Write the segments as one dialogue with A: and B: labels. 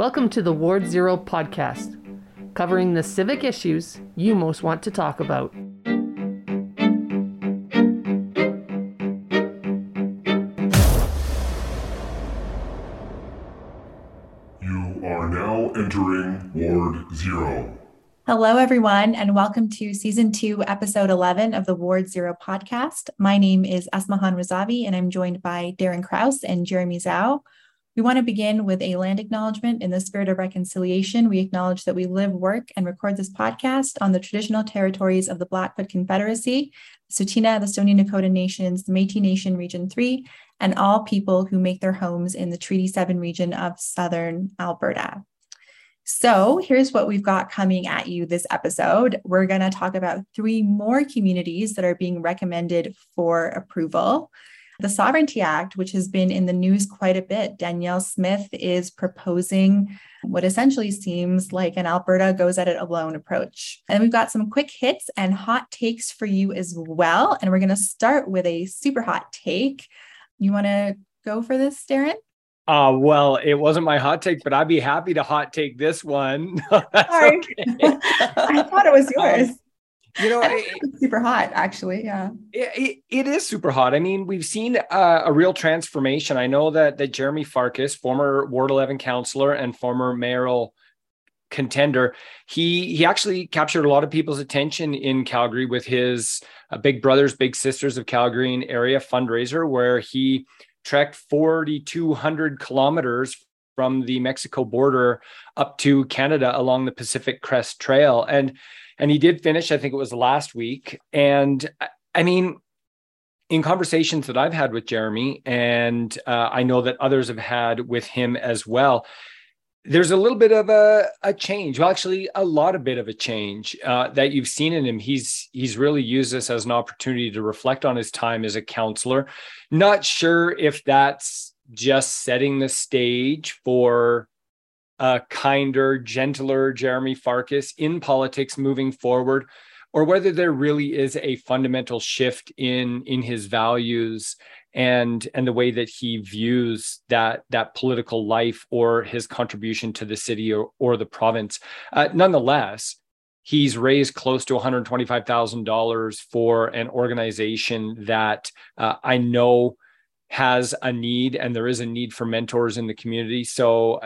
A: Welcome to the Ward Zero podcast, covering the civic issues you most want to talk about.
B: You are now entering Ward Zero.
C: Hello, everyone, and welcome to season two, episode 11 of the Ward Zero podcast. My name is Asmahan Razavi, and I'm joined by Darren Krause and Jeremy Zhao. We want to begin with a land acknowledgement in the spirit of reconciliation. We acknowledge that we live, work, and record this podcast on the traditional territories of the Blackfoot Confederacy, the Tsuut'ina, the Stoney Nakoda Nations, the Métis Nation Region 3, and all people who make their homes in the Treaty 7 region of Southern Alberta. So, here's what we've got coming at you this episode. We're going to talk about three more communities that are being recommended for approval. The Sovereignty Act, which has been in the news quite a bit, Danielle Smith is proposing what essentially seems like an Alberta goes at it alone approach. And we've got some quick hits and hot takes for you as well. And we're going to start with a super hot take. You want to go for this, Darren?
D: Uh, well, it wasn't my hot take, but I'd be happy to hot take this one.
C: Sorry. Okay. I thought it was yours. Um,
D: you know
C: it's super hot actually yeah.
D: It, it is super hot. I mean we've seen uh, a real transformation. I know that that jeromy farkas former ward 11 councillor and former mayoral contender he he actually captured a lot of people's attention in calgary with his uh, big brothers big sisters of calgary area fundraiser where he trekked 4200 kilometers from the mexico border up to canada along the pacific crest trail. And and he did finish i think it was last week. And i mean in conversations that i've had with jeromy and uh, i know that others have had with him as well there's a little bit of a, a change. Well actually a lot of bit of a change uh, that you've seen in him. He's he's really used this as an opportunity to reflect on his time as a counselor. Not sure if that's just setting the stage for a kinder, gentler Jeromy Farkas in politics moving forward, or whether there really is a fundamental shift in in his values and and the way that he views that that political life or his contribution to the city or, or the province. Uh, nonetheless, he's raised close to $125,000 for an organization that uh, I know has a need and there is a need for mentors in the community. So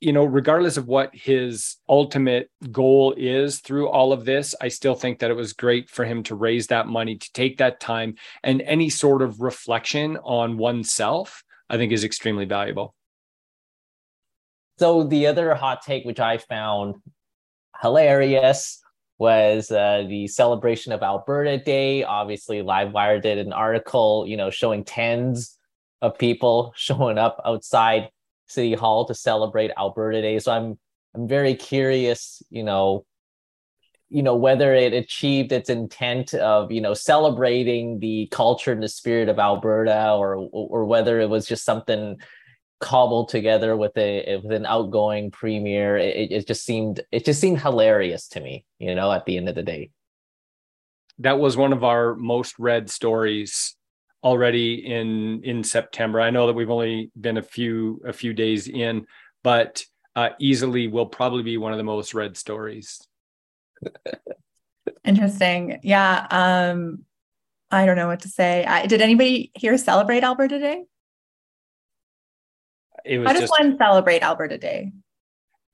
D: you know regardless of what his ultimate goal is through all of this i still think that it was great for him to raise that money to take that time and any sort of reflection on oneself i think is extremely valuable.
E: So the other hot take which i found hilarious was uh, the celebration of Alberta Day. Obviously, Livewire did an article, you know, showing tens of people showing up outside City Hall to celebrate Alberta Day. So I'm I'm very curious, you know, you know whether it achieved its intent of you know celebrating the culture and the spirit of Alberta, or or whether it was just something cobbled together with a with an outgoing premier it, it just seemed it just seemed hilarious to me you know at the end of the day.
D: That was one of our most read stories already in in september. I know that we've only been a few a few days in but uh, easily will probably be one of the most read stories.
C: Interesting. Yeah um i don't know what to say. I, did anybody here celebrate alberta day it was How does just, one celebrate Alberta Day?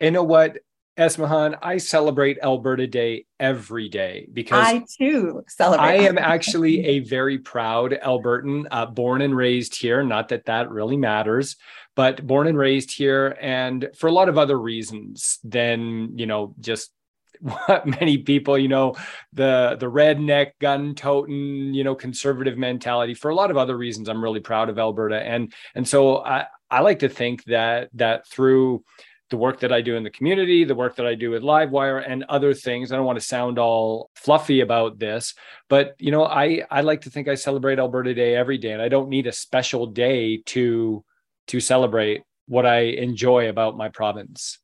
D: You know what, Esmahan, I celebrate Alberta Day every day because
C: I too celebrate. I
D: am actually a very proud Albertan, uh, born and raised here. Not that that really matters, but born and raised here, and for a lot of other reasons than you know just what many people, you know, the the redneck gun toting, you know, conservative mentality. For a lot of other reasons, I'm really proud of Alberta, and and so I I like to think that that through the work that I do in the community, the work that I do with Livewire and other things. I don't want to sound all fluffy about this, but you know, I I like to think I celebrate Alberta Day every day and I don't need a special day to to celebrate what I enjoy about my province.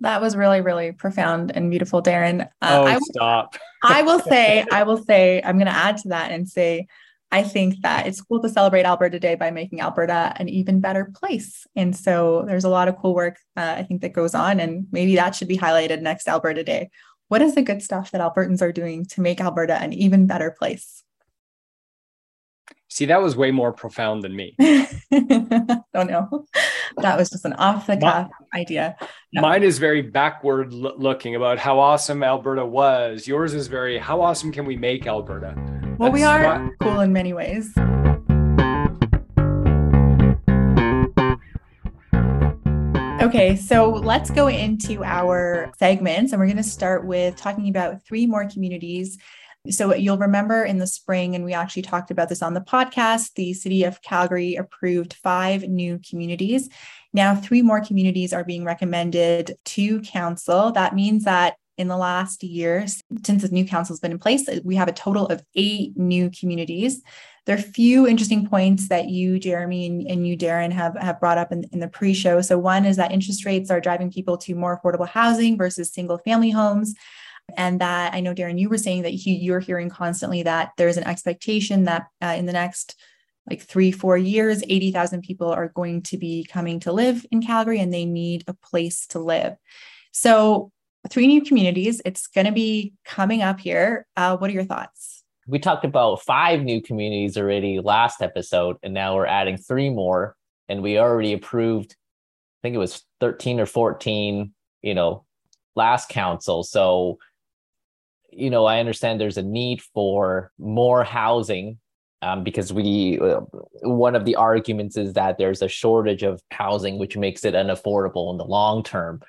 C: That was really, really profound and beautiful, Darren.
D: Uh, oh, I, stop.
C: I will say, I will say, I'm going to add to that and say, I think that it's cool to celebrate Alberta Day by making Alberta an even better place. And so there's a lot of cool work uh, I think that goes on, and maybe that should be highlighted next Alberta Day. What is the good stuff that Albertans are doing to make Alberta an even better place?
D: See, that was way more profound than me.
C: Don't know. That was just an off the cuff idea.
D: Mine is very backward looking about how awesome Alberta was. Yours is very how awesome can we make Alberta?
C: Well, That's we are what... cool in many ways. Okay, so let's go into our segments, and we're going to start with talking about three more communities so you'll remember in the spring, and we actually talked about this on the podcast, the city of Calgary approved five new communities. Now, three more communities are being recommended to council. That means that in the last year, since the new council has been in place, uh, we have a total of eight new communities. There are a few interesting points that you, Jeremy, and, and you, Darren, have, have brought up in, in the pre show. So, one is that interest rates are driving people to more affordable housing versus single family homes. And that I know, Darren, you were saying that he, you're hearing constantly that there's an expectation that uh, in the next like three, four years, 80,000 people are going to be coming to live in Calgary and they need a place to live. So, three new communities, it's going to be coming up here. Uh, what are your thoughts?
E: We talked about five new communities already last episode, and now we're adding three more. And we already approved, I think it was 13 or 14, you know, last council. So you know, I understand there's a need for more housing um, because we uh, one of the arguments is that there's a shortage of housing, which makes it unaffordable in the long term.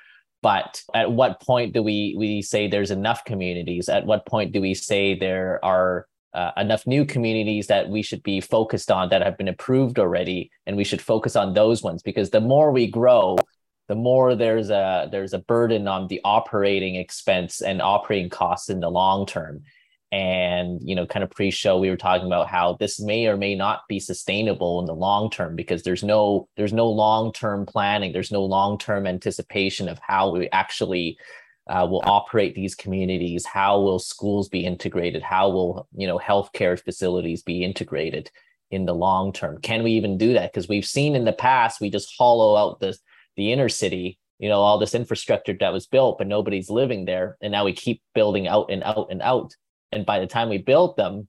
E: But at what point do we we say there's enough communities? At what point do we say there are uh, enough new communities that we should be focused on that have been approved already, and we should focus on those ones because the more we grow, the more there's a there's a burden on the operating expense and operating costs in the long term. And you know kind of pre-show we were talking about how this may or may not be sustainable in the long term because there's no there's no long-term planning. There's no long-term anticipation of how we actually uh, will operate these communities how will schools be integrated how will you know healthcare facilities be integrated in the long term. Can we even do that? Because we've seen in the past we just hollow out the the inner city you know all this infrastructure that was built but nobody's living there. And now we keep building out and out and out. And by the time we build them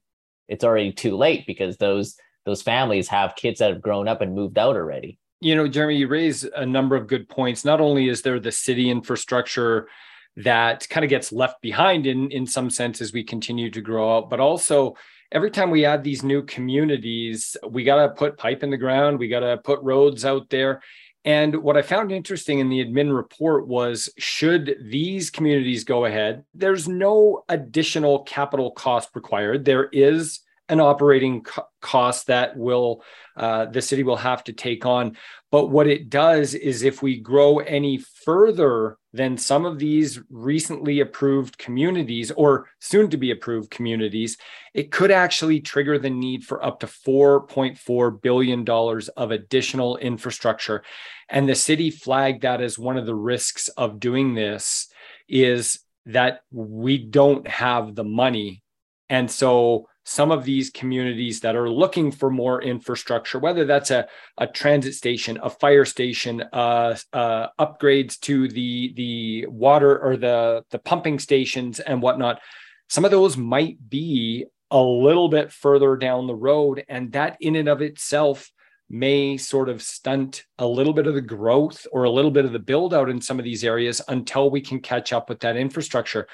E: it's already too late because those those families have kids that have grown up and moved out already.
D: You know jeremy you raise a number of good points. Not only is there the city infrastructure that kind of gets left behind in in some sense as we continue to grow out but also every time we add these new communities we got to put pipe in the ground. We got to put roads out there and what I found interesting in the admin report was should these communities go ahead, there's no additional capital cost required. There is an operating co- cost that will uh, the city will have to take on. But what it does is if we grow any further than some of these recently approved communities or soon to be approved communities, it could actually trigger the need for up to $4.4 billion of additional infrastructure. And the city flagged that as one of the risks of doing this is that we don't have the money. And so some of these communities that are looking for more infrastructure, whether that's a, a transit station, a fire station, uh, uh, upgrades to the the water or the the pumping stations and whatnot, some of those might be a little bit further down the road, and that in and of itself may sort of stunt a little bit of the growth or a little bit of the build out in some of these areas until we can catch up with that infrastructure.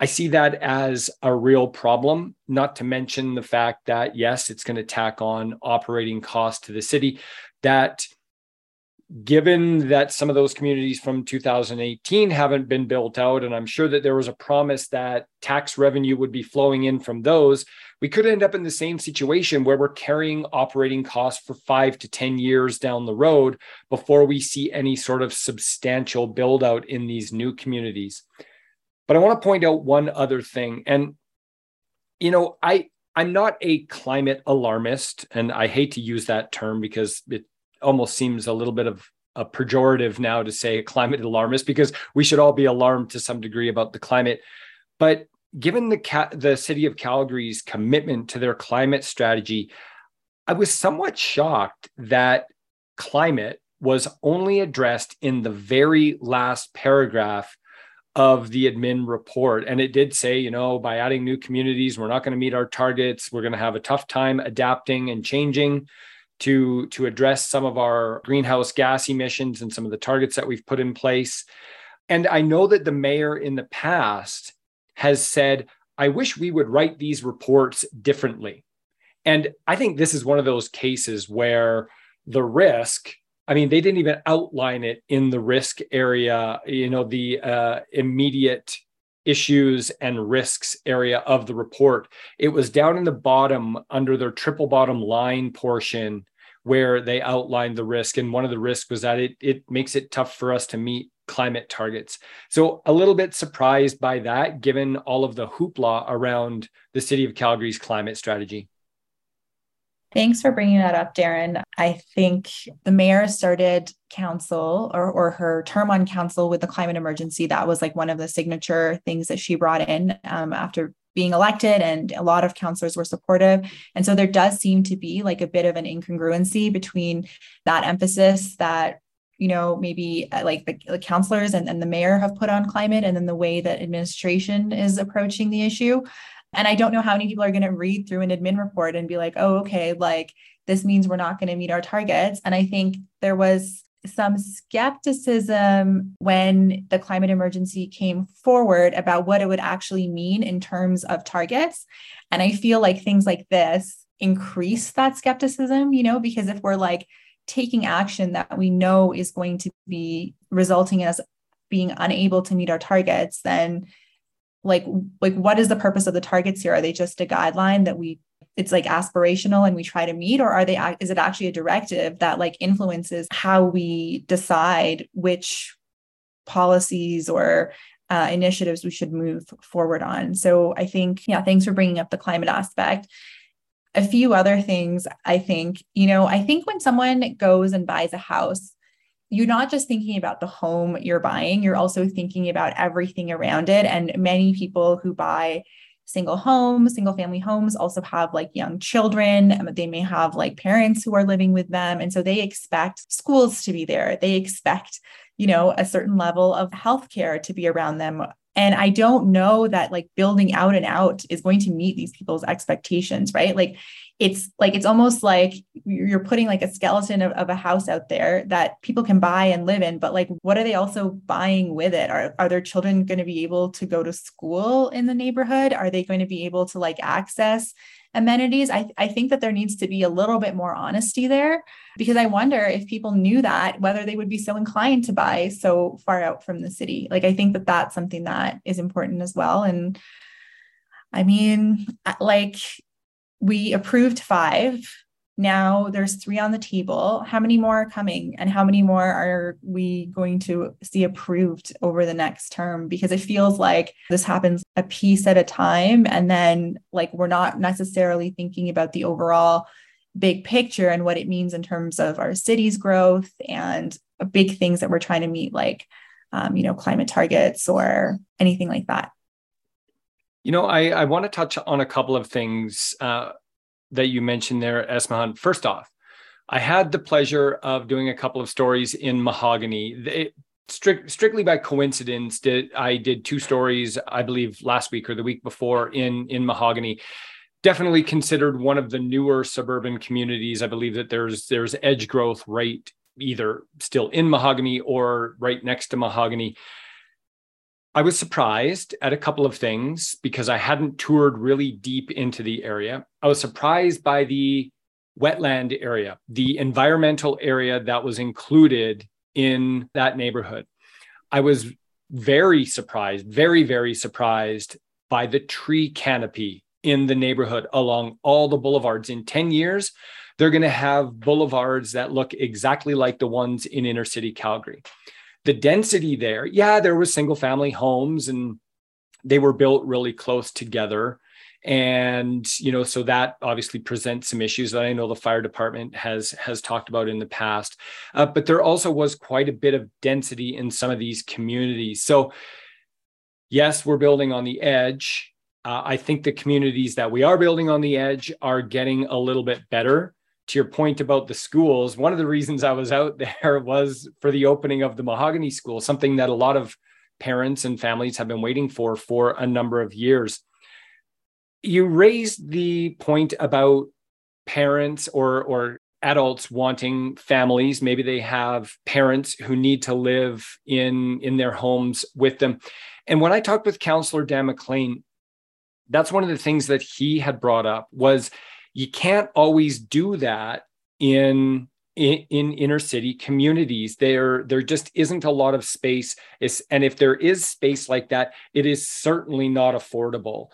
D: I see that as a real problem, not to mention the fact that, yes, it's going to tack on operating costs to the city. That given that some of those communities from 2018 haven't been built out, and I'm sure that there was a promise that tax revenue would be flowing in from those, we could end up in the same situation where we're carrying operating costs for five to 10 years down the road before we see any sort of substantial build out in these new communities. But I want to point out one other thing. And, you know, I, I'm not a climate alarmist, and I hate to use that term because it almost seems a little bit of a pejorative now to say a climate alarmist because we should all be alarmed to some degree about the climate. But given the the city of Calgary's commitment to their climate strategy, I was somewhat shocked that climate was only addressed in the very last paragraph of the admin report. And it did say, you know, by adding new communities, we're not going to meet our targets. We're going to have a tough time adapting and changing to, to address some of our greenhouse gas emissions and some of the targets that we've put in place. And I know that the mayor in the past has said, I wish we would write these reports differently. And I think this is one of those cases where the risk I mean, they didn't even outline it in the risk area, you know, the uh, immediate issues and risks area of the report. It was down in the bottom under their triple bottom line portion where they outlined the risk. And one of the risks was that it, it makes it tough for us to meet climate targets. So a little bit surprised by that, given all of the hoopla around the city of Calgary's climate strategy.
C: Thanks for bringing that up, Darren. I think the mayor started council or, or her term on council with the climate emergency. That was like one of the signature things that she brought in um, after being elected, and a lot of councillors were supportive. And so there does seem to be like a bit of an incongruency between that emphasis that you know maybe uh, like the, the councillors and, and the mayor have put on climate and then the way that administration is approaching the issue and I don't know how many people are going to read through an admin report and be like, oh, okay, like this means we're not going to meet our targets. And I think there was some skepticism when the climate emergency came forward about what it would actually mean in terms of targets. And I feel like things like this increase that skepticism, you know, because if we're like taking action that we know is going to be resulting in us being unable to meet our targets, then like like what is the purpose of the targets here? Are they just a guideline that we it's like aspirational and we try to meet or are they is it actually a directive that like influences how we decide which policies or uh, initiatives we should move forward on? So i think yeah thanks for bringing up the climate aspect. A few other things i think you know i think when someone goes and buys a house you're not just thinking about the home you're buying, you're also thinking about everything around it. And many people who buy single homes, single family homes also have like young children. Um, they may have like parents who are living with them. And so they expect schools to be there. They expect, you know, a certain level of healthcare to be around them and I don't know that like building out and out is going to meet these people's expectations, right? Like it's like it's almost like you're putting like a skeleton of, of a house out there that people can buy and live in but like what are they also buying with it? Are, are their children going to be able to go to school in the neighborhood? Are they going to be able to like access amenities? I, I think that there needs to be a little bit more honesty there because i wonder if people knew that whether they would be so inclined to buy so far out from the city. Like i think that that's something that is important as well. And I mean, like we approved five. Now there's three on the table. How many more are coming? And how many more are we going to see approved over the next term? Because it feels like this happens a piece at a time. And then, like, we're not necessarily thinking about the overall big picture and what it means in terms of our city's growth and big things that we're trying to meet, like, um, you know, climate targets or anything like that.
D: You know, I, I want to touch on a couple of things uh, that you mentioned there, Esmahan. First off, I had the pleasure of doing a couple of stories in Mahogany. It, strict, strictly by coincidence, did I did two stories, I believe, last week or the week before in in Mahogany. Definitely considered one of the newer suburban communities. I believe that there's there's edge growth right either still in Mahogany or right next to Mahogany. I was surprised at a couple of things because I hadn't toured really deep into the area. I was surprised by the wetland area, the environmental area that was included in that neighborhood. I was very surprised, very, very surprised by the tree canopy in the neighborhood along all the boulevards. In 10 years, they're going to have boulevards that look exactly like the ones in inner city Calgary the density there, yeah, there was single family homes and they were built really close together. And you know, so that obviously presents some issues that I know the fire department has has talked about in the past. Uh, but there also was quite a bit of density in some of these communities. So yes, we're building on the edge Uh, I think the communities that we are building on the edge are getting a little bit better. To your point about the schools, one of the reasons I was out there was for the opening of the Mahogany School, something that a lot of parents and families have been waiting for for a number of years. You raised the point about parents or or adults wanting families maybe they have parents who need to live in in their homes with them and when i talked with counselor dan mclean that's one of the things that he had brought up was you can't always do that in in, in inner city communities. There there just isn't a lot of space. Is and if there is space like that it is certainly not affordable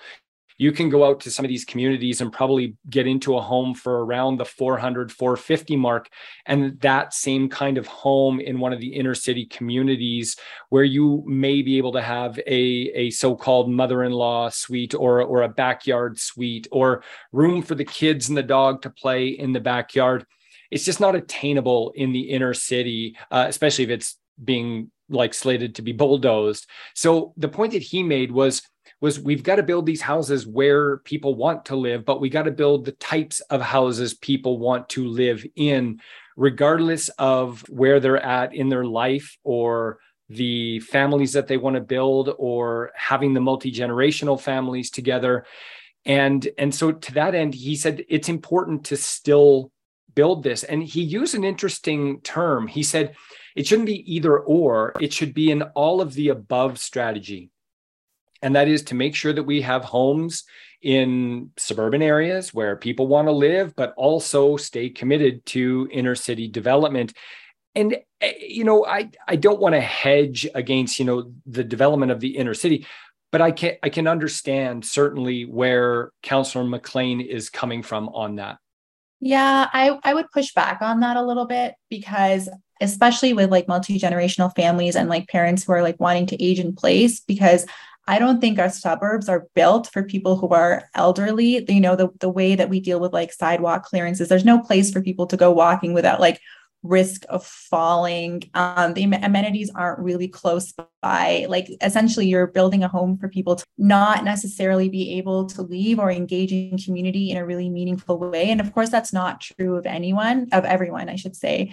D: you can go out to some of these communities and probably get into a home for around the 400 450 mark. And that same kind of home in one of the inner city communities where you may be able to have a, a so-called mother-in-law suite or, or a backyard suite or room for the kids and the dog to play in the backyard. It's just not attainable in the inner city uh, especially if it's being like slated to be bulldozed. So the point that he made was was we've got to build these houses where people want to live, but we got to build the types of houses people want to live in, regardless of where they're at in their life or the families that they want to build or having the multi-generational families together. And and so to that end he said it's important to still build this. And he used an interesting term. He said it shouldn't be either or it should be an all of the above strategy and that is to make sure that we have homes in suburban areas where people want to live, but also stay committed to inner city development. And eh, you know, I I don't want to hedge against you know the development of the inner city, but I can I can understand certainly where Councillor McLean is coming from on that.
C: Yeah, I, I would push back on that a little bit because especially with like multi-generational families and like parents who are like wanting to age in place because I don't think our suburbs are built for people who are elderly. You know, the, the way that we deal with like sidewalk clearances, there's no place for people to go walking without like risk of falling. Um, the amenities aren't really close by. Like essentially, you're building a home for people to not necessarily be able to leave or engage in community in a really meaningful way. And of course, that's not true of anyone, of everyone, I should say.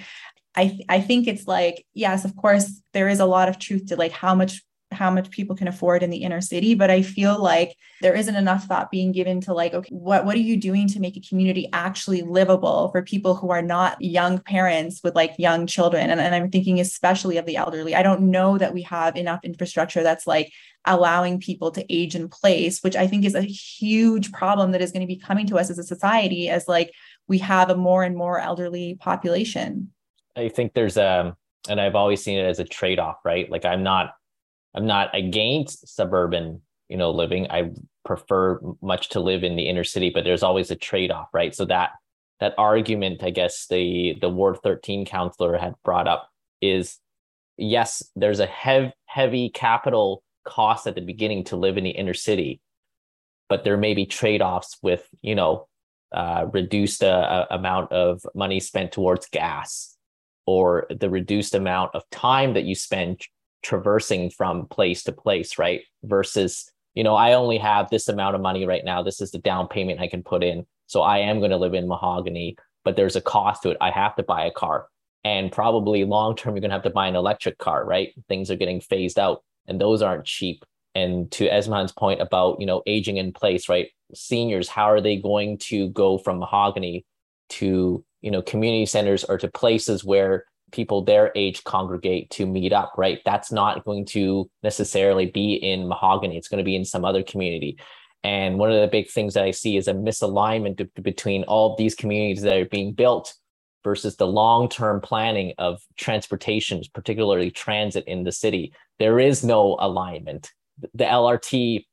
C: I, th- I think it's like yes of course there is a lot of truth to like how much how much people can afford in the inner city but i feel like there isn't enough thought being given to like okay what what are you doing to make a community actually livable for people who are not young parents with like young children? And, and i'm thinking especially of the elderly. I don't know that we have enough infrastructure that's like allowing people to age in place which i think is a huge problem that is going to be coming to us as a society as like we have a more and more elderly population.
E: I think there's a um, and i've always seen it as a trade-off right? Like i'm not I'm not against suburban, you know, living. I prefer much to live in the inner city, but there's always a trade-off, right? So that that argument, I guess the the Ward 13 counselor had brought up is yes, there's a hev- heavy capital cost at the beginning to live in the inner city, but there may be trade-offs with, you know, uh, reduced uh, amount of money spent towards gas or the reduced amount of time that you spend traversing from place to place, right? Versus, you know, I only have this amount of money right now. This is the down payment I can put in. So I am going to live in mahogany, but there's a cost to it. I have to buy a car. And probably long term, you're going to have to buy an electric car, right? Things are getting phased out and those aren't cheap. And to Esmahan's point about, you know, aging in place, right? Seniors, how are they going to go from mahogany to, you know, community centers or to places where people their age congregate to meet up, right? That's not going to necessarily be in Mahogany. It's going to be in some other community. And one of the big things that I see is a misalignment between all these communities that are being built versus the long-term planning of transportation, particularly transit in the city. There is no alignment. The LRT,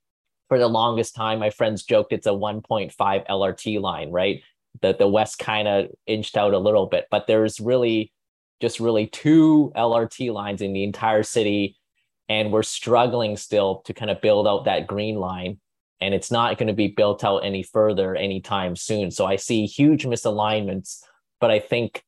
E: for the longest time, my friends joked it's a 1.5 LRT line, right? That the West kind of inched out a little bit, but there's really just really two LRT lines in the entire city. And we're struggling still to kind of build out that green line. And it's not going to be built out any further anytime soon. So I see huge misalignments. But I think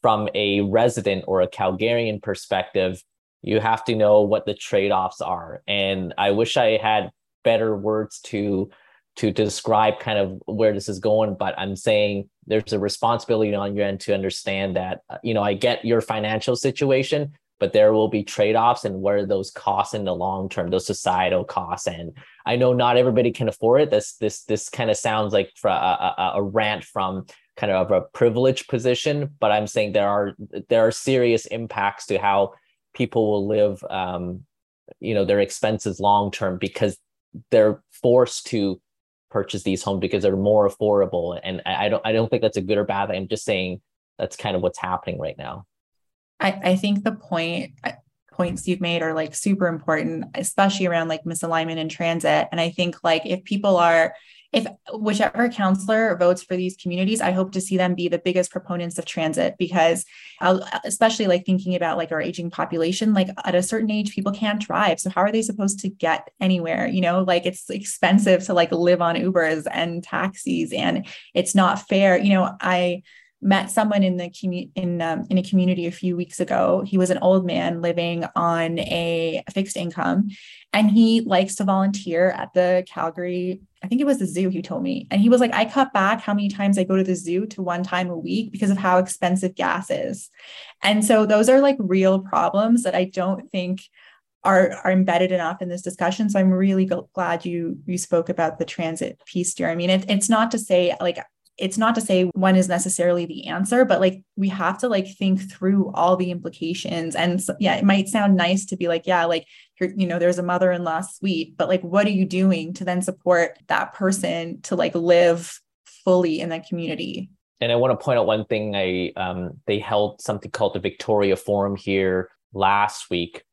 E: from a resident or a Calgarian perspective, you have to know what the trade offs are. And I wish I had better words to to describe kind of where this is going but i'm saying there's a responsibility on your end to understand that uh, you know i get your financial situation but there will be trade-offs and what are those costs in the long term those societal costs. And i know not everybody can afford it. This this this kind of sounds like a, a, a rant from kind of a privileged position but i'm saying there are there are serious impacts to how people will live um, you know their expenses long term because they're forced to purchase these homes because they're more affordable. And I, don't I don't think that's a good or bad thing. I'm just saying that's kind of what's happening right now.
C: I, I think the point uh, points you've made are like super important, especially around like misalignment in transit. And I think like if people are if whichever counselor votes for these communities, I hope to see them be the biggest proponents of transit because, I'll, especially like thinking about like our aging population, like at a certain age, people can't drive. So how are they supposed to get anywhere? You know, like it's expensive to like live on Ubers and taxis, and it's not fair. You know, I met someone in the community in um, in a community a few weeks ago. He was an old man living on a fixed income, and he likes to volunteer at the Calgary. I think it was the zoo. He told me, and he was like, "I cut back how many times I go to the zoo to one time a week because of how expensive gas is." And so those are like real problems that I don't think are, are embedded enough in this discussion. So I'm really glad you you spoke about the transit piece, Jeremy. And it, it's not to say like it's not to say one is necessarily the answer but like we have to like think through all the implications. And so, yeah it might sound nice to be like yeah like you know there's a mother-in-law suite but like what are you doing to then support that person to like live fully in that community?
E: And i want to point out one thing. I um, they held something called the victoria forum here last week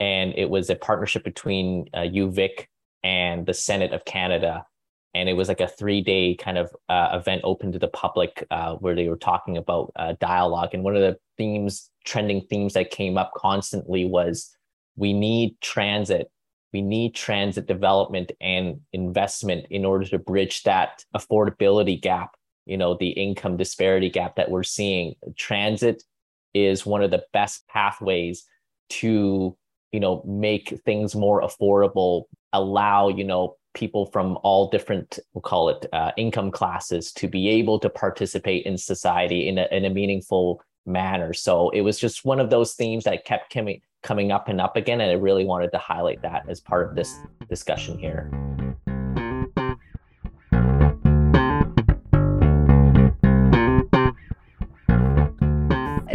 E: and it was a partnership between uh, uvic and the senate of canada and it was like a three day kind of uh, event open to the public uh, where they were talking about uh, dialogue. And one of the themes trending themes that came up constantly was we need transit. We need transit development and investment in order to bridge that affordability gap you know the income disparity gap that we're seeing. Transit is one of the best pathways to you know make things more affordable allow you know people from all different we'll call it uh, income classes to be able to participate in society in a, in a meaningful manner so it was just one of those themes that kept coming coming up and up again and i really wanted to highlight that as part of this discussion here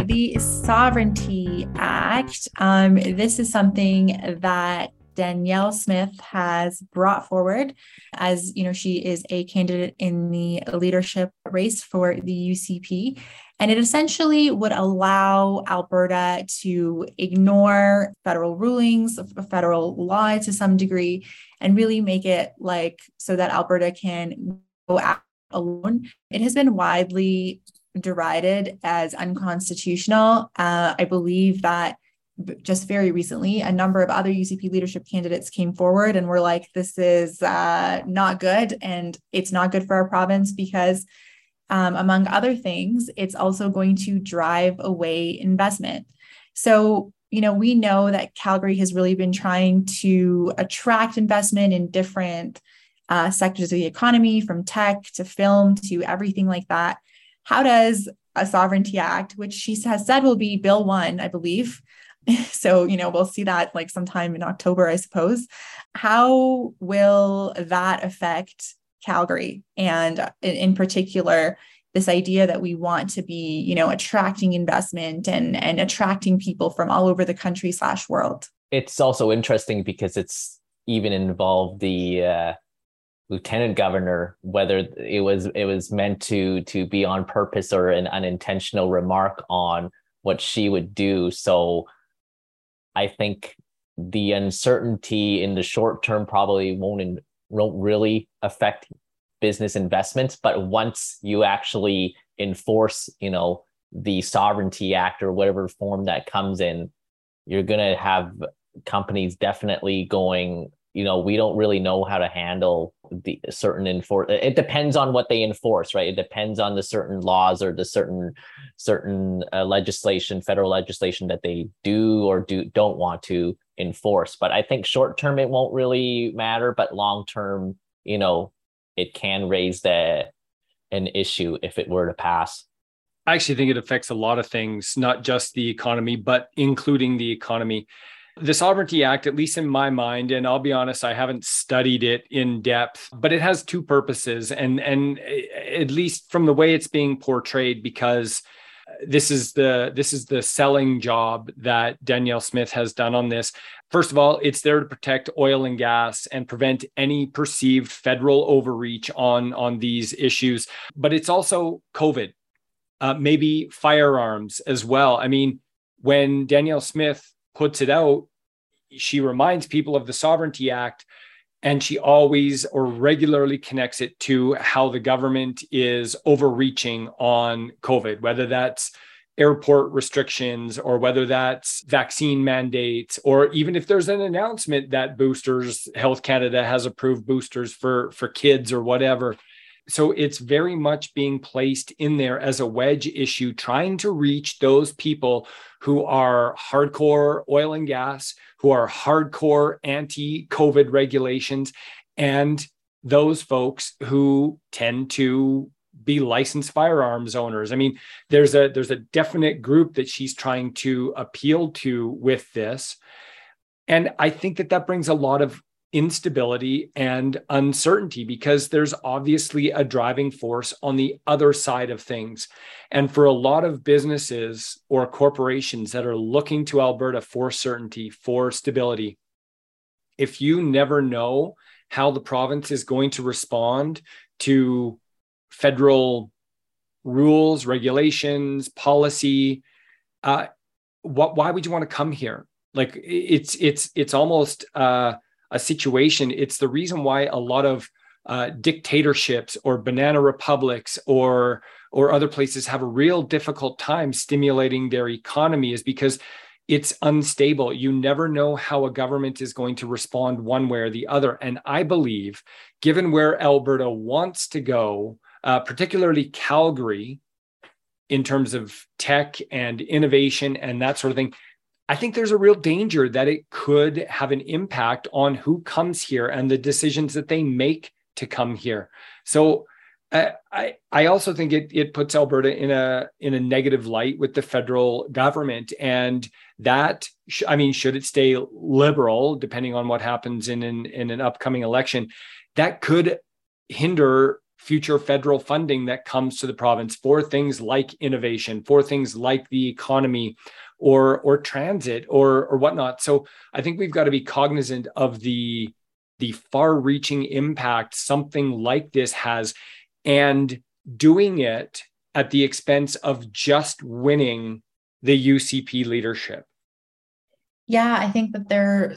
C: the Sovereignty Act. Um, this is something that Danielle Smith has brought forward as you know she is a candidate in the leadership race for the UCP and it essentially would allow Alberta to ignore federal rulings, federal law to some degree, and really make it like so that Alberta can go out alone. It has been widely derided as unconstitutional. Uh, I believe that just very recently, a number of other UCP leadership candidates came forward and were like, this is uh, not good. And it's not good for our province because, um, among other things, it's also going to drive away investment. So, you know, we know that Calgary has really been trying to attract investment in different uh, sectors of the economy, from tech to film to everything like that. How does a Sovereignty Act, which she has said will be Bill 1, I believe, so you know we'll see that like sometime in october i suppose. How will that affect calgary? And in, in particular this idea that we want to be you know attracting investment and and attracting people from all over the country slash world.
E: It's also interesting because it's even involved the uh, lieutenant governor whether it was it was meant to to be on purpose or an unintentional remark on what she would do. So I think the uncertainty in the short term probably won't in, won't really affect business investments but once you actually enforce you know the sovereignty act or whatever form that comes in you're going to have companies definitely going you know we don't really know how to handle the certain enforce it depends on what they enforce right it depends on the certain laws or the certain certain uh, legislation federal legislation that they do or do don't want to enforce. But I think short term it won't really matter, but long term, you know, it can raise the an issue if it were to pass.
D: I actually think it affects a lot of things, not just the economy, but including the economy. The Sovereignty Act, at least in my mind, and I'll be honest, I haven't studied it in depth, but it has two purposes. And, and at least from the way it's being portrayed, because this is the this is the selling job that Danielle Smith has done on this. First of all, it's there to protect oil and gas and prevent any perceived federal overreach on on these issues. But it's also COVID, uh, maybe firearms as well. I mean, when Danielle Smith puts it out, she reminds people of the Sovereignty Act and she always or regularly connects it to how the government is overreaching on COVID, whether that's airport restrictions or whether that's vaccine mandates or even if there's an announcement that boosters health canada has approved boosters for for kids or whatever so it's very much being placed in there as a wedge issue trying to reach those people who are hardcore oil and gas who are hardcore anti COVID regulations, and those folks who tend to be licensed firearms owners. I mean, there's a there's a definite group that she's trying to appeal to with this. And I think that that brings a lot of instability and uncertainty because there's obviously a driving force on the other side of things. And for a lot of businesses or corporations that are looking to Alberta for certainty, for stability, if you never know how the province is going to respond to federal rules, regulations, policy, uh, what, why would you want to come here? Like it's it's it's almost uh, a situation. It's the reason why a lot of uh, dictatorships or banana republics or or other places have a real difficult time stimulating their economy is because it's unstable. You never know how a government is going to respond one way or the other. And I believe, given where Alberta wants to go, uh, particularly Calgary, in terms of tech and innovation and that sort of thing, I think there's a real danger that it could have an impact on who comes here and the decisions that they make to come here. So I I also think it it puts Alberta in a in a negative light with the federal government, and that sh- I mean, should it stay liberal, depending on what happens in an in an upcoming election, that could hinder future federal funding that comes to the province for things like innovation, for things like the economy, or or transit or or whatnot. So I think we've got to be cognizant of the the far-reaching impact something like this has, and doing it at the expense of just winning the UCP leadership.
C: Yeah, I think that there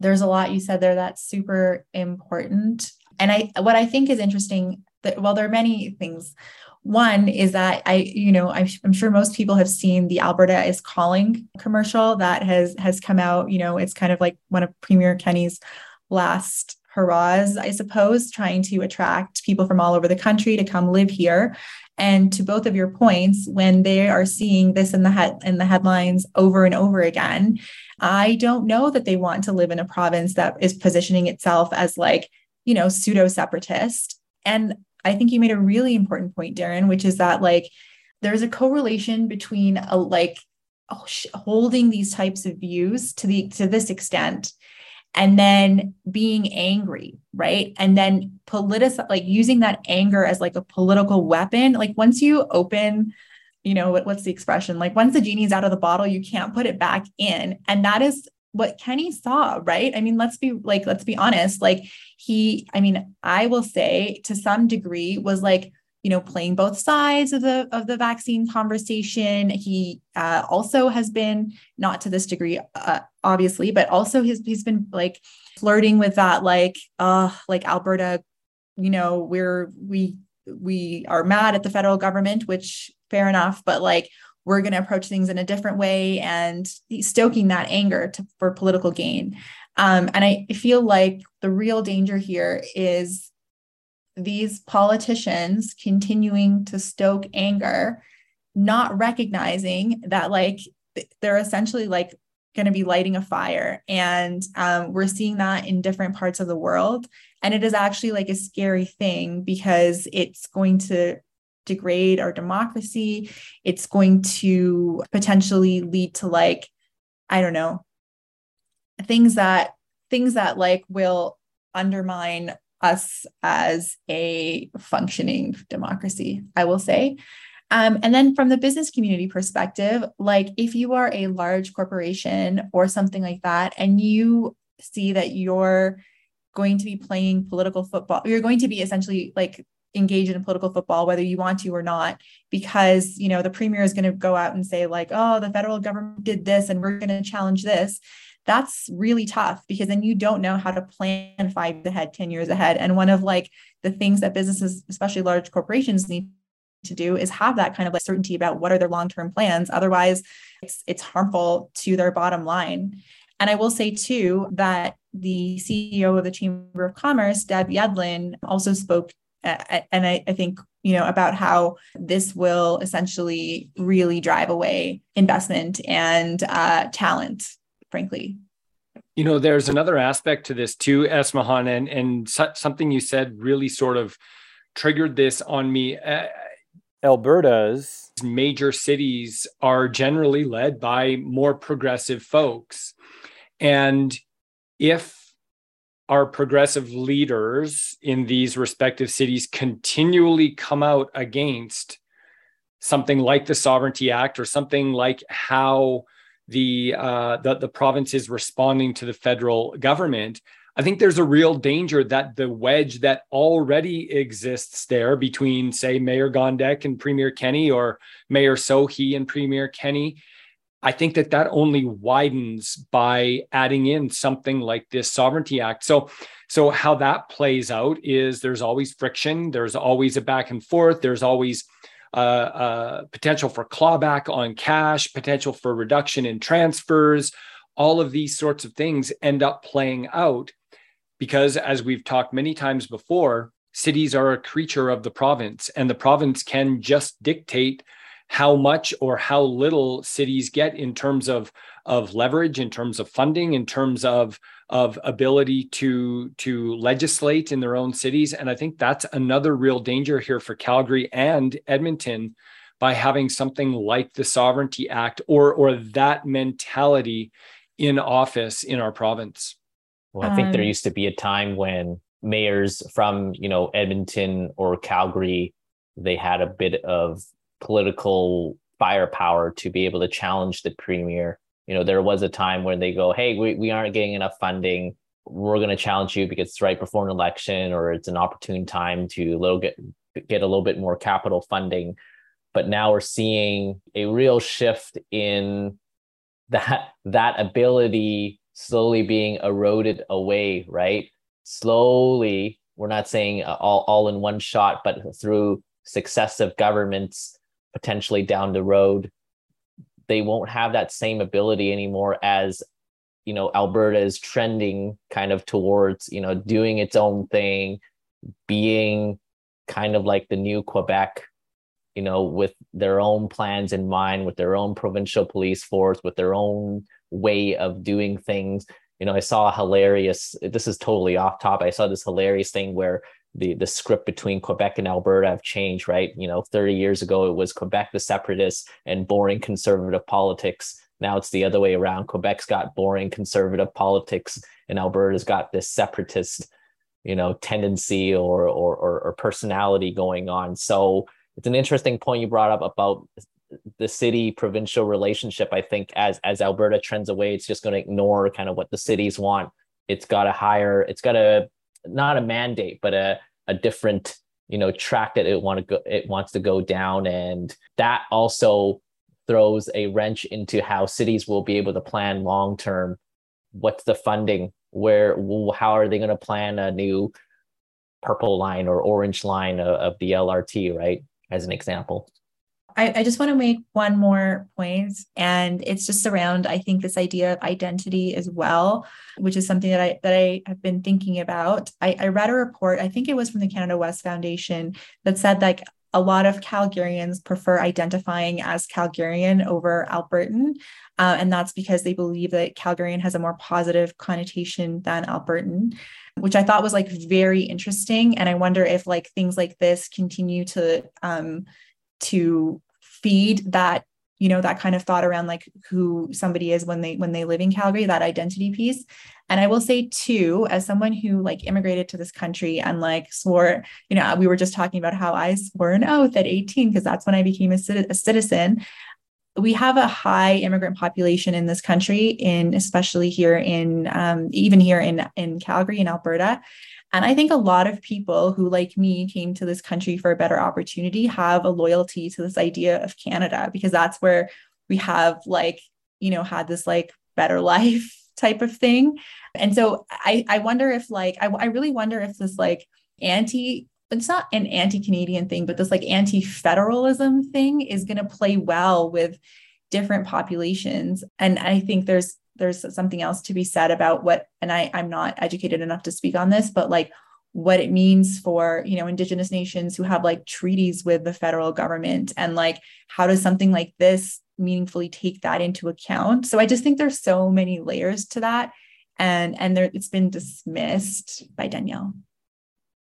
C: there's a lot you said there that's super important. And I what I think is interesting that well, there are many things one is that I, you know, I'm, sure most people have seen the Alberta is calling commercial that has has come out. You know, it's kind of like one of Premier Kenney's last hurrahs, I suppose, trying to attract people from all over the country to come live here. And to both of your points, when they are seeing this in the head in the headlines over and over again, I don't know that they want to live in a province that is positioning itself as like, you know, pseudo separatist. And I think you made a really important point, Darren, which is that like there's a correlation between a like oh, sh- holding these types of views to the to this extent and then being angry right? And then politic like using that anger as like a political weapon. Like once you open you know what, what's the expression? Like once the genie's out of the bottle you can't put it back in. And that is what Kenney saw, right? I mean, let's be like, let's be honest. Like, he, I mean, I will say to some degree was like, you know, playing both sides of the of the vaccine conversation. He uh, also has been not to this degree, uh, obviously, but also he's he's been like flirting with that, like, uh, like Alberta, you know, we're we we are mad at the federal government, which fair enough, but like we're going to approach things in a different way and stoking that anger to, for political gain. Um, and I feel like the real danger here is these politicians continuing to stoke anger, not recognizing that, like, they're essentially like going to be lighting a fire. And um, we're seeing that in different parts of the world. And it is actually like a scary thing because it's going to degrade our democracy. It's going to potentially lead to like, I don't know, things that things that like will undermine us as a functioning democracy, I will say. Um, and then from the business community perspective, like if you are a large corporation or something like that, and you see that you're going to be playing political football, you're going to be essentially like engaged in political football, whether you want to or not, because you know the premier is going to go out and say like, oh, the federal government did this, and we're going to challenge this that's really tough because then you don't know how to plan five ahead, 10 years ahead. And one of like the things that businesses, especially large corporations, need to do is have that kind of like certainty about what are their long-term plans. Otherwise, it's it's harmful to their bottom line. And I will say too that the CEO of the Chamber of Commerce, Deb Yedlin, also spoke, uh, and I, I think you know about how this will essentially really drive away investment and uh, talent frankly.
D: You know, there's another aspect to this too, Esmahan, and, and so, something you said really sort of triggered this on me. Uh, Alberta's major cities are generally led by more progressive folks. And if our progressive leaders in these respective cities continually come out against something like the Sovereignty Act or something like how the, uh, the the province is responding to the federal government, I think there's a real danger that the wedge that already exists there between, say, Mayor Gondek and Premier Kenney or Mayor Sohi and Premier Kenney, I think that that only widens by adding in something like this Sovereignty Act. So, so how that plays out is there's always friction, there's always a back and forth, there's always uh, uh, potential for clawback on cash, potential for reduction in transfers. All of these sorts of things end up playing out because, as we've talked many times before, cities are a creature of the province, and the province can just dictate how much or how little cities get in terms of, of leverage, in terms of funding, in terms of of ability to to legislate in their own cities. And i think that's another real danger here for calgary and edmonton by having something like the sovereignty act or or that mentality in office in our province.
E: Well i think um, there used to be a time when mayors from you know edmonton or calgary they had a bit of political firepower to be able to challenge the premier you know, there was a time when they go, hey, we, we aren't getting enough funding. We're going to challenge you because it's right before an election or it's an opportune time to little get get a little bit more capital funding. But now we're seeing a real shift in that that ability slowly being eroded away, right? Slowly, we're not saying all, all in one shot, but through successive governments potentially down the road they won't have that same ability anymore as you know alberta is trending kind of towards you know doing its own thing being kind of like the new quebec you know with their own plans in mind with their own provincial police force with their own way of doing things. You know i saw a hilarious this is totally off top i saw this hilarious thing where the the script between Quebec and Alberta have changed, right? You know, 30 years ago it was Quebec the separatists and boring conservative politics. Now it's the other way around. Quebec's got boring conservative politics and Alberta's got this separatist, you know, tendency or or or, or personality going on. So it's an interesting point you brought up about the city provincial relationship. I think as as Alberta trends away, it's just going to ignore kind of what the cities want. It's got to hire. It's got to not a mandate, but a a different you know track that it want to go it wants to go down, and that also throws a wrench into how cities will be able to plan long term. What's the funding? Where how are they going to plan a new purple line or orange line of, of the LRT? Right, as an example.
C: I, I just want to make one more point, and it's just around I think this idea of identity as well, which is something that I that I have been thinking about. I, I read a report, I think it was from the Canada West Foundation, that said like a lot of Calgarians prefer identifying as Calgarian over Albertan. Uh, and that's because they believe that Calgarian has a more positive connotation than Albertan, which I thought was like very interesting. And I wonder if like things like this continue to um, to feed that you know that kind of thought around like who somebody is when they when they live in calgary that identity piece. And i will say too as someone who like immigrated to this country and like swore you know we were just talking about how i swore an oath at 18 because that's when i became a, a citizen. We have a high immigrant population in this country in especially here in um, even here in in calgary in alberta and I think a lot of people who, like me, came to this country for a better opportunity have a loyalty to this idea of Canada because that's where we have, like, you know, had this like better life type of thing. And so I, I wonder if, like, I, I really wonder if this, like, anti it's not an anti-Canadian thing, but this like anti-federalism thing is going to play well with different populations. And I think there's there's something else to be said about what and I I'm not educated enough to speak on this but like what it means for you know indigenous nations who have like treaties with the federal government and like how does something like this meaningfully take that into account? So i just think there's so many layers to that and and there it's been dismissed by danielle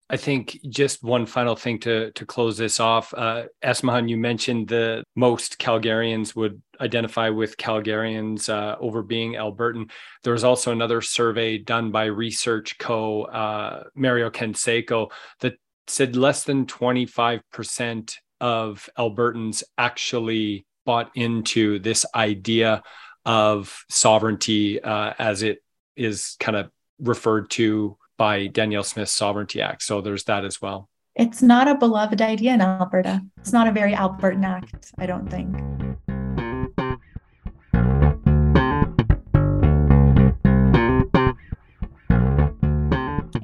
D: I think just one final thing to to close this off. Uh, Esmahan, you mentioned the most Calgarians would identify with Calgarians uh, over being Albertan. There was also another survey done by Research Co. Uh, Mario Canseco that said less than twenty five percent of Albertans actually bought into this idea of sovereignty uh, as it is kind of referred to by Danielle Smith's Sovereignty Act. So there's that as well.
C: It's not a beloved idea in Alberta. It's not a very Albertan act, I don't think.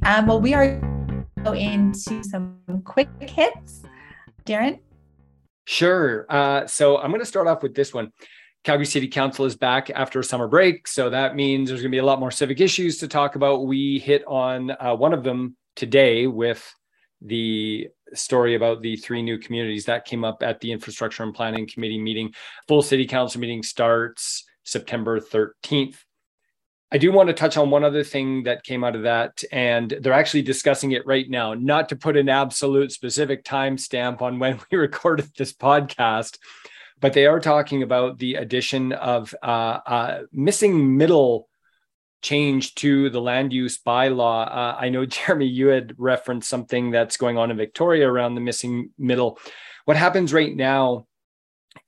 C: Um, well, we are go into some quick hits. Darren?
D: Sure. Uh, so I'm going to start off with this one. Calgary City Council is back after a summer break. So that means there's going to be a lot more civic issues to talk about. We hit on uh, one of them today with the story about the three new communities that came up at the Infrastructure and Planning Committee meeting. Full City Council meeting starts September 13th. I do want to touch on one other thing that came out of that, and they're actually discussing it right now. Not to put an absolute specific timestamp on when we recorded this podcast, but they are talking about the addition of uh, uh, missing middle change to the land use bylaw. Uh, I know, Jeromy, you had referenced something that's going on in Victoria around the missing middle. What happens right now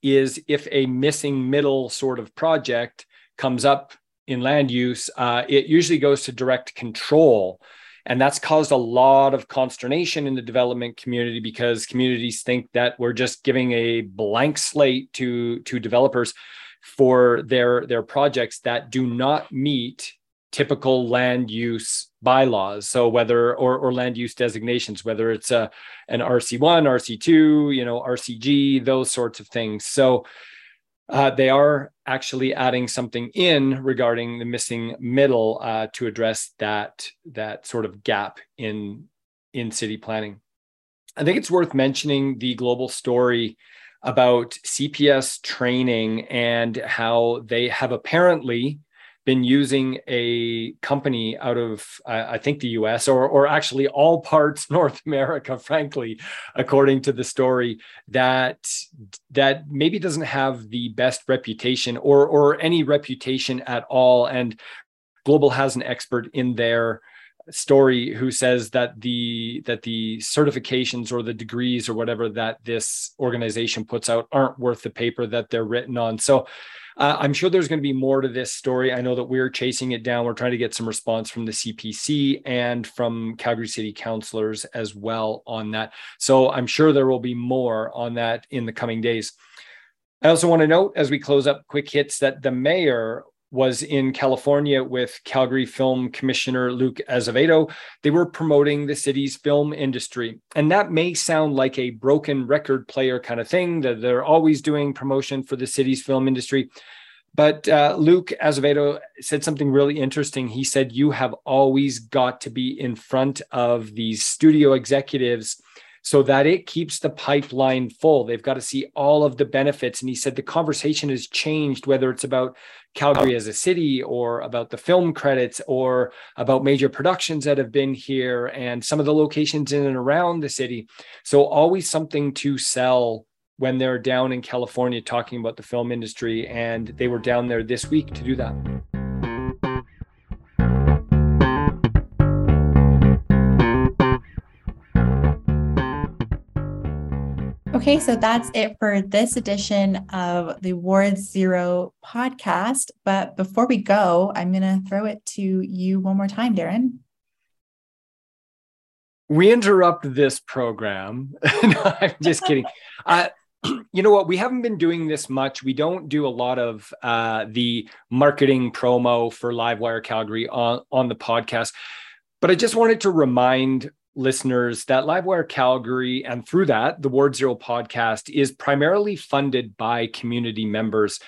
D: is if a missing middle sort of project comes up in land use, uh, it usually goes to direct control. And that's caused a lot of consternation in the development community because communities think that we're just giving a blank slate to, to developers for their, their projects that do not meet typical land use bylaws. So whether or, or land use designations, whether it's a an RC1, RC2, you know, RCG, those sorts of things. So uh, they are actually adding something in regarding the missing middle uh, to address that that sort of gap in in city planning. I think it's worth mentioning the global story about CPS training and how they have apparently been using a company out of uh, I think the US or or actually all parts North America frankly according to the story that that maybe doesn't have the best reputation or or any reputation at all. And Global has an expert in their story who says that the that the certifications or the degrees or whatever that this organization puts out aren't worth the paper that they're written on. So uh, I'm sure there's going to be more to this story. I know that we're chasing it down. We're trying to get some response from the CPC and from Calgary City councilors as well on that. So I'm sure there will be more on that in the coming days. I also want to note as we close up quick hits that the mayor was in California with Calgary Film Commissioner Luke Azevedo. They were promoting the city's film industry. And that may sound like a broken record player kind of thing, that they're always doing promotion for the city's film industry. But uh, Luke Azevedo said something really interesting. He said, You have always got to be in front of these studio executives so that it keeps the pipeline full. They've got to see all of the benefits. And he said the conversation has changed, whether it's about Calgary as a city or about the film credits or about major productions that have been here and some of the locations in and around the city. So, always something to sell when they're down in California talking about the film industry. And they were down there this week to do that.
C: Okay, so that's it for this edition of the Ward Zero podcast. But before we go, I'm going to throw it to you one more time, Darren.
D: We interrupt this program. no, I'm just kidding. Uh, you know what? We haven't been doing this much. We don't do a lot of uh, the marketing promo for Livewire Calgary on, on the podcast. But I just wanted to remind listeners that Livewire Calgary and through that, the Ward Zero podcast is primarily funded by community members.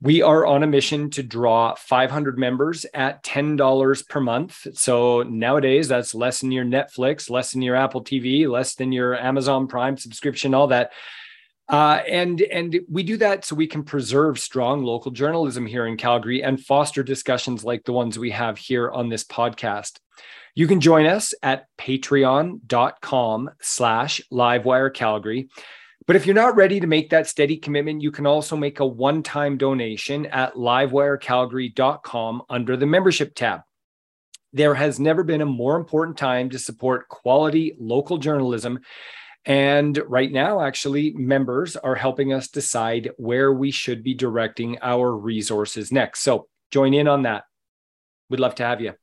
D: We are on a mission to draw 500 members at $10 per month. So nowadays, that's less than your Netflix, less than your Apple TV, less than your Amazon Prime subscription, all that. Uh, and and we do that so we can preserve strong local journalism here in Calgary and foster discussions like the ones we have here on this podcast. You can join us at patreon.com slash livewire Calgary. But if you're not ready to make that steady commitment, you can also make a one-time donation at livewirecalgary.com under the membership tab. There has never been a more important time to support quality local journalism. And right now, actually, members are helping us decide where we should be directing our resources next. So join in on that. We'd love to have you.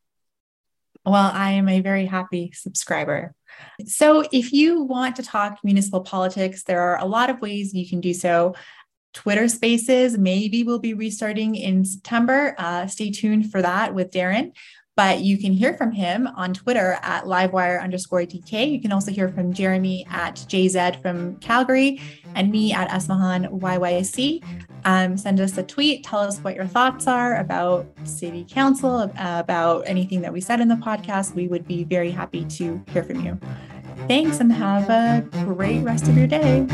C: Well, I am a very happy subscriber. So, if you want to talk municipal politics, there are a lot of ways you can do so. Twitter spaces maybe we'll be restarting in September. Uh, stay tuned for that with Darren but you can hear from him on Twitter at livewire underscore DK. You can also hear from Jeromy at JZ from Calgary and me at Esmahan YYC. Um, send us a tweet. Tell us what your thoughts are about city council, about anything that we said in the podcast. We would be very happy to hear from you. Thanks and have a great rest of your day.